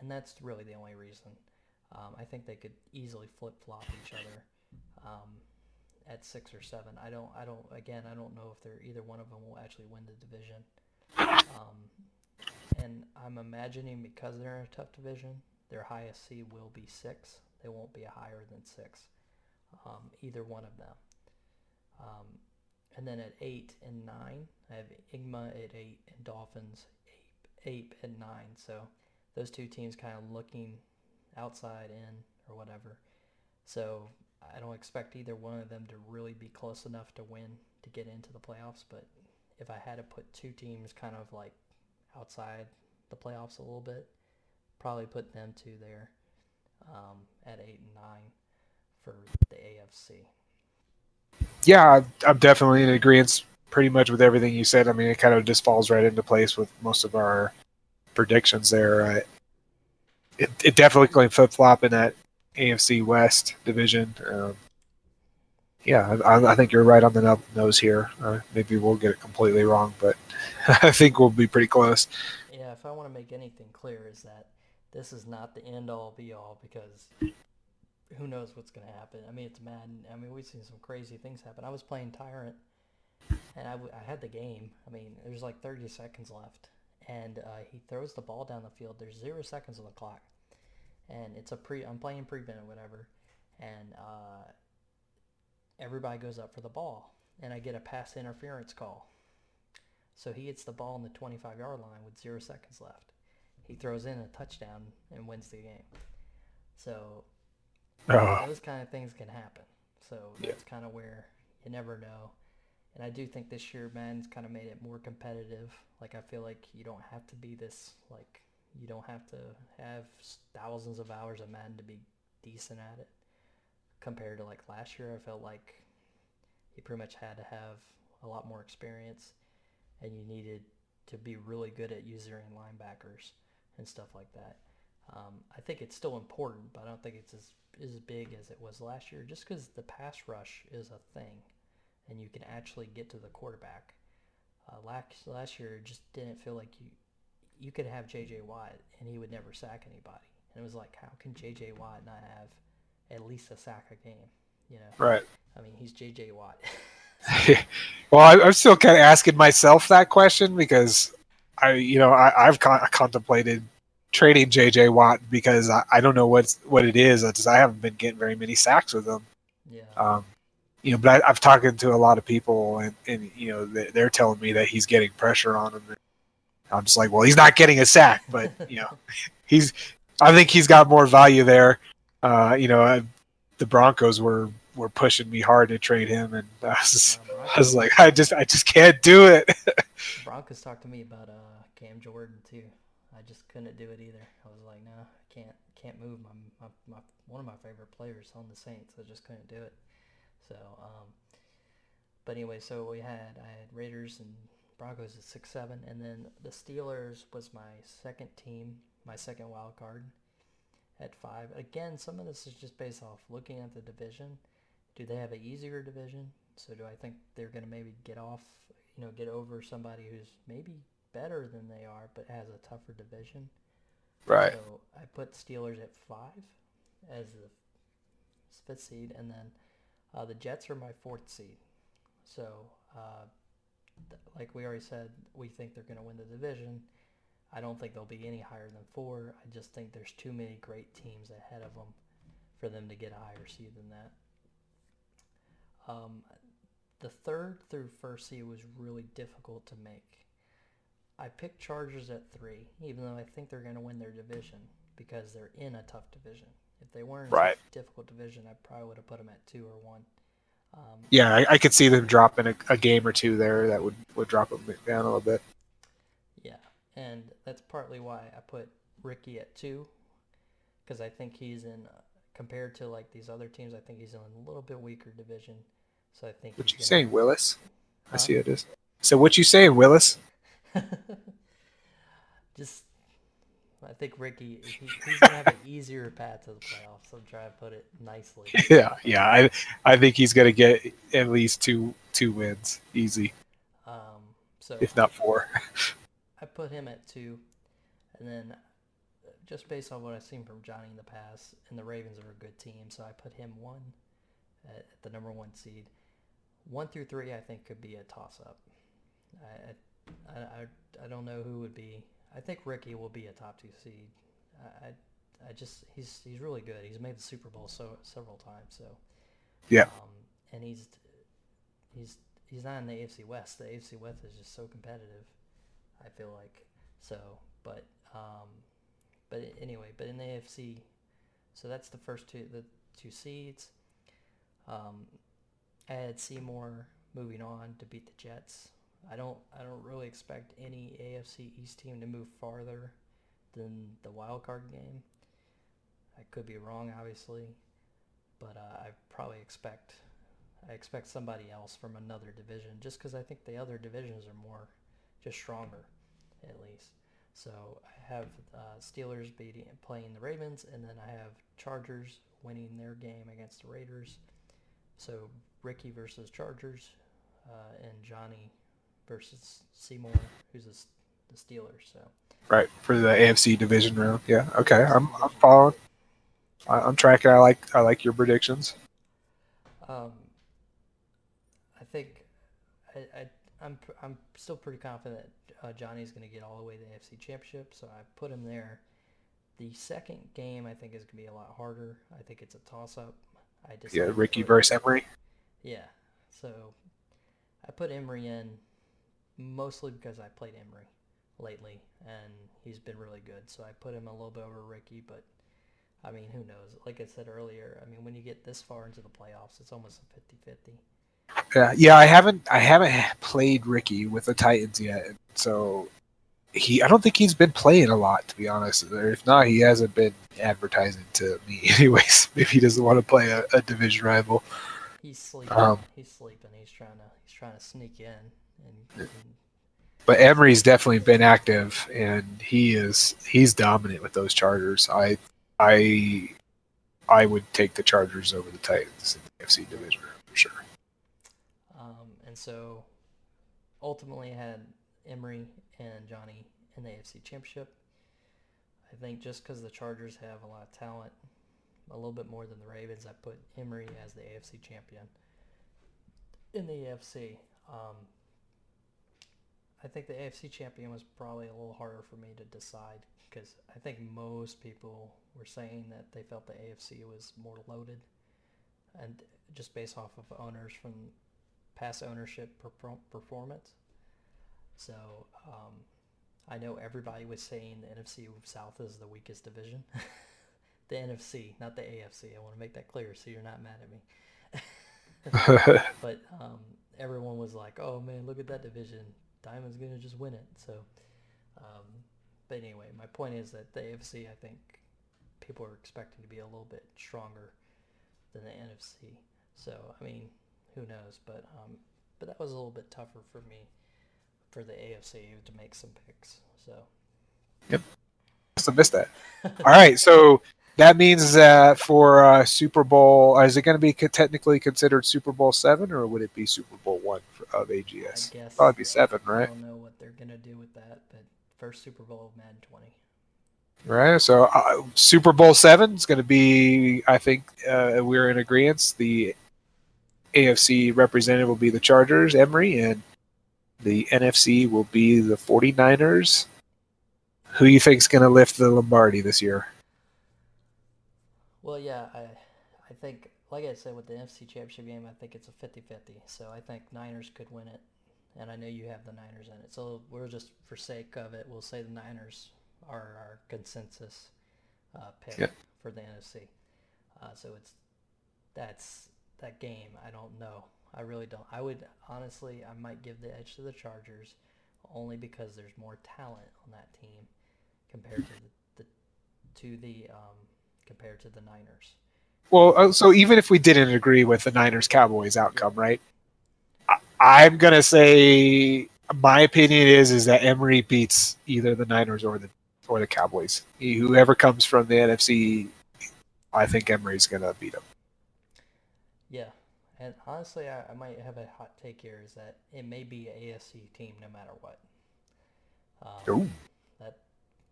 and that's really the only reason. Um, I think they could easily flip flop each other um, at six or seven. I don't. I don't. Again, I don't know if they're either one of them will actually win the division. Um, and I'm imagining because they're in a tough division, their highest seed will be six. They won't be higher than six. Um, either one of them. Um, and then at eight and nine, I have Igma at eight and Dolphins Ape, Ape at nine. So those two teams kind of looking outside in or whatever. So I don't expect either one of them to really be close enough to win to get into the playoffs. But if I had to put two teams kind of like outside the playoffs a little bit, probably put them two there um, at eight and nine for the AFC yeah, I'm definitely in agreement pretty much with everything you said. I mean, it kind of just falls right into place with most of our predictions there. Uh, it, it definitely flip flop in that AFC West division. Um, yeah, I, I, think you're right on the nose here. Uh, maybe we'll get it completely wrong, but I think we'll be pretty close. Yeah, if I want to make anything clear, is that this is not the end all be all because who knows what's going to happen. I mean, it's Madden. I mean, we've seen some crazy things happen. I was playing Tyrant, and I, w- I had the game. I mean, there's like 30 seconds left, and uh, he throws the ball down the field. There's zero seconds on the clock, and it's a pre. I'm playing prevent or whatever, and uh, everybody goes up for the ball, and I get a pass interference call. So he hits the ball on the 25 yard line with zero seconds left. He throws in a touchdown and wins the game. So Oh. Those kind of things can happen. So yeah. that's kind of where you never know. And I do think this year Madden's kind of made it more competitive. Like I feel like you don't have to be this like you don't have to have thousands of hours of Madden to be decent at it. Compared to like last year, I felt like you pretty much had to have a lot more experience, and you needed to be really good at using linebackers and stuff like that. Um, I think it's still important, but I don't think it's as as big as it was last year. Just because the pass rush is a thing, and you can actually get to the quarterback. Uh, last last year, it just didn't feel like you you could have J.J. Watt and he would never sack anybody. And it was like, how can J.J. Watt not have at least a sack a game? You know, Right. I mean, he's J.J. Watt. well, I, I'm still kind of asking myself that question because I, you know, I, I've con- contemplated trading JJ Watt because I, I don't know what's what it is. Just I haven't been getting very many sacks with him. yeah. Um, you know, but I, I've talked to a lot of people, and, and you know, they, they're telling me that he's getting pressure on him. And I'm just like, well, he's not getting a sack, but you know, he's. I think he's got more value there. Uh, you know, I, the Broncos were were pushing me hard to trade him, and I was, Uh, I was like, I just, I just can't do it. Broncos talked to me about uh, Cam Jordan too. I just couldn't do it either. I was like, no, I can't, can't move my, my, my one of my favorite players on the Saints. I just couldn't do it. So, um, but anyway, so we had I had Raiders and Broncos at six seven, and then the Steelers was my second team, my second wild card at five. Again, some of this is just based off looking at the division. Do they have an easier division? So do I think they're going to maybe get off, you know, get over somebody who's maybe better than they are, but has a tougher division? Right. So I put Steelers at five as the fifth seed, and then uh, the Jets are my fourth seed. So, uh, th- like we already said, we think they're going to win the division. I don't think they'll be any higher than four. I just think there's too many great teams ahead of them for them to get a higher seed than that. Um, the third through first seed was really difficult to make. I picked Chargers at three, even though I think they're going to win their division because they're in a tough division. If they weren't Right. a difficult division, I probably would have put them at two or one. Um, Yeah, I, I could see them dropping a, a game or two there that would would drop them down a little bit. Yeah, and that's partly why I put Ricky at two, because I think he's in uh, compared to like these other teams. I think he's in a little bit weaker division. So I think. What you gonna- saying, Willis? I Huh? see it is. So what you saying, Willis? I think Ricky he, he's gonna have an easier path to the playoffs. I'm trying to put it nicely. Yeah, yeah. I I think he's gonna get at least two two wins, easy, Um, so if not four. I put him at two, and then uh, just based on what I've seen from Johnny in the past, and the Ravens are a good team, so I put him one at, the number one seed. One through three, I think, could be a toss-up. I, I, I, I don't know who would be. I think Ricky will be a top two seed. I, I, just he's he's really good. He's made the Super Bowl so several times. So Yeah. um, and he's he's he's not in the AFC West. The AFC West is just so competitive. I feel like so, but um, but anyway, but in the AFC, so that's the first two the two seeds. Um, I had Seymour moving on to beat the Jets. I don't I don't really expect any AFC East team to move farther than the wild card game. I could be wrong, obviously, but uh, I probably expect I expect somebody else from another division, just because I think the other divisions are more just stronger, at least. So I have uh, Steelers beating playing the Ravens, and then I have Chargers winning their game against the Raiders. So Ricky versus Chargers, uh, and Johnny versus Seymour, who's the, S- the Steelers. So Right for the AFC division round. Yeah. Okay. I'm I'm following. I, I'm tracking. I like I like your predictions. Um, I think I, I I'm I'm still pretty confident uh, Johnny's going to get all the way to the AFC Championship, so I put him there. The second game I think is going to be a lot harder. I think it's a toss up. I just Yeah, Ricky versus Emery. Yeah, so I put Emery in mostly because I played Emery lately and he's been really good. So I put him a little bit over Ricky, but I mean, who knows? Like I said earlier, I mean, when you get this far into the playoffs, it's almost a 50-50. Yeah, yeah. I haven't I haven't played Ricky with the Titans yet, so he I don't think he's been playing a lot to be honest. Or if not, he hasn't been advertising to me anyways. Maybe he doesn't want to play a, a division rival. He's sleeping. Um, he's sleeping. He's trying to he's trying to sneak in and, and but Emery's definitely been active, and he is he's dominant with those Chargers. I I I would take the Chargers over the Titans in the FC division for sure. Um, and so ultimately I had Emery and Johnny in the AFC Championship. I think just because the Chargers have a lot of talent, a little bit more than the Ravens, I put Emery as the AFC champion. In the AFC, um, I think the AFC champion was probably a little harder for me to decide because I think most people were saying that they felt the AFC was more loaded, and just based off of owners from past ownership performance. So um, I know everybody was saying the NFC South is the weakest division. the NFC, not the AFC. I want to make that clear so you're not mad at me. but um, everyone was like, "Oh man, look at that division. Diamond's gonna just win it." So, um, but anyway, my point is that the AFC, I think people are expecting to be a little bit stronger than the NFC. So, I mean, who knows? But um, but that was a little bit tougher for me for the AFC to make some picks. So. Yep. Must have missed that. All right, so that means that for uh, Super Bowl, is it going to be technically considered Super Bowl seven, or would it be Super Bowl one of AGS? I guess probably be seven, right? I don't know what they're going to do with that, but first Super Bowl of Madden twenty. Right, so uh, Super Bowl seven is going to be. I think uh, we're in agreement. The AFC representative will be the Chargers, Emery, and the NFC will be the 49ers. Who you think is going to lift the Lombardi this year? Well, yeah, I, I think, like I said, with the NFC Championship game, I think it's a 50-50. So I think Niners could win it, and I know you have the Niners in it. So we're just, for sake of it, we'll say the Niners are our consensus uh, pick for the NFC. Uh, so it's that's that game. I don't know. I really don't. I would honestly, I might give the edge to the Chargers, only because there's more talent on that team compared to the, the to the um, compared to the Niners. Well, uh, so even if we didn't agree with the Niners Cowboys outcome, right? I, I'm gonna say my opinion is is that Emery beats either the Niners or the or the Cowboys. He, whoever comes from the NFC, I think Emery's gonna beat them. Yeah, and honestly, I, I, might have a hot take here: is that it may be a AFC team no matter what. Um, that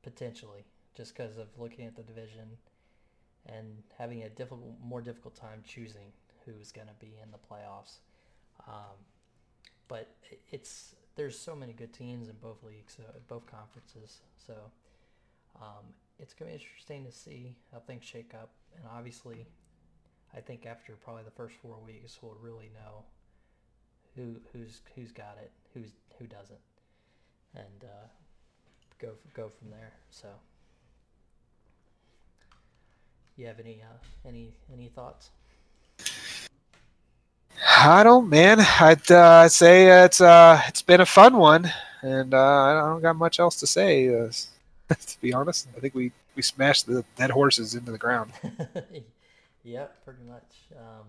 potentially, just because of looking at the division and having a difficult, more difficult time choosing who's going to be in the playoffs. Um, but it's there's so many good teams in both leagues, so both conferences. So um, it's going to be interesting to see how things shake up. And obviously, I think after probably the first four weeks, we'll really know who who's who's got it, who's who doesn't, and uh, go go from there. So, you have any uh, any any thoughts? I don't, man. I'd uh, say it's uh, it's been a fun one, and uh, I don't got much else to say. Uh, to be honest, I think we we smashed the dead horses into the ground. Yep, pretty much. Um,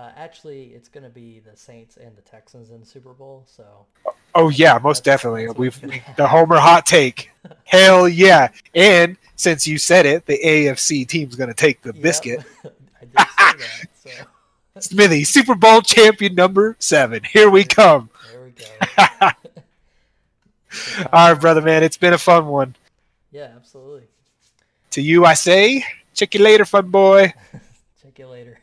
uh, actually, it's going to be the Saints and the Texans in the Super Bowl. So. Oh yeah, most that's, definitely. That's We've the Homer hot take. Hell yeah! And since you said it, the AFC team's going to take the yep. biscuit. that, so. Smithy, Super Bowl champion number seven. Here we come. There we go. All right, brother, man. It's been a fun one. Yeah, absolutely. To you, I say. Check you later, fun boy. Check you later.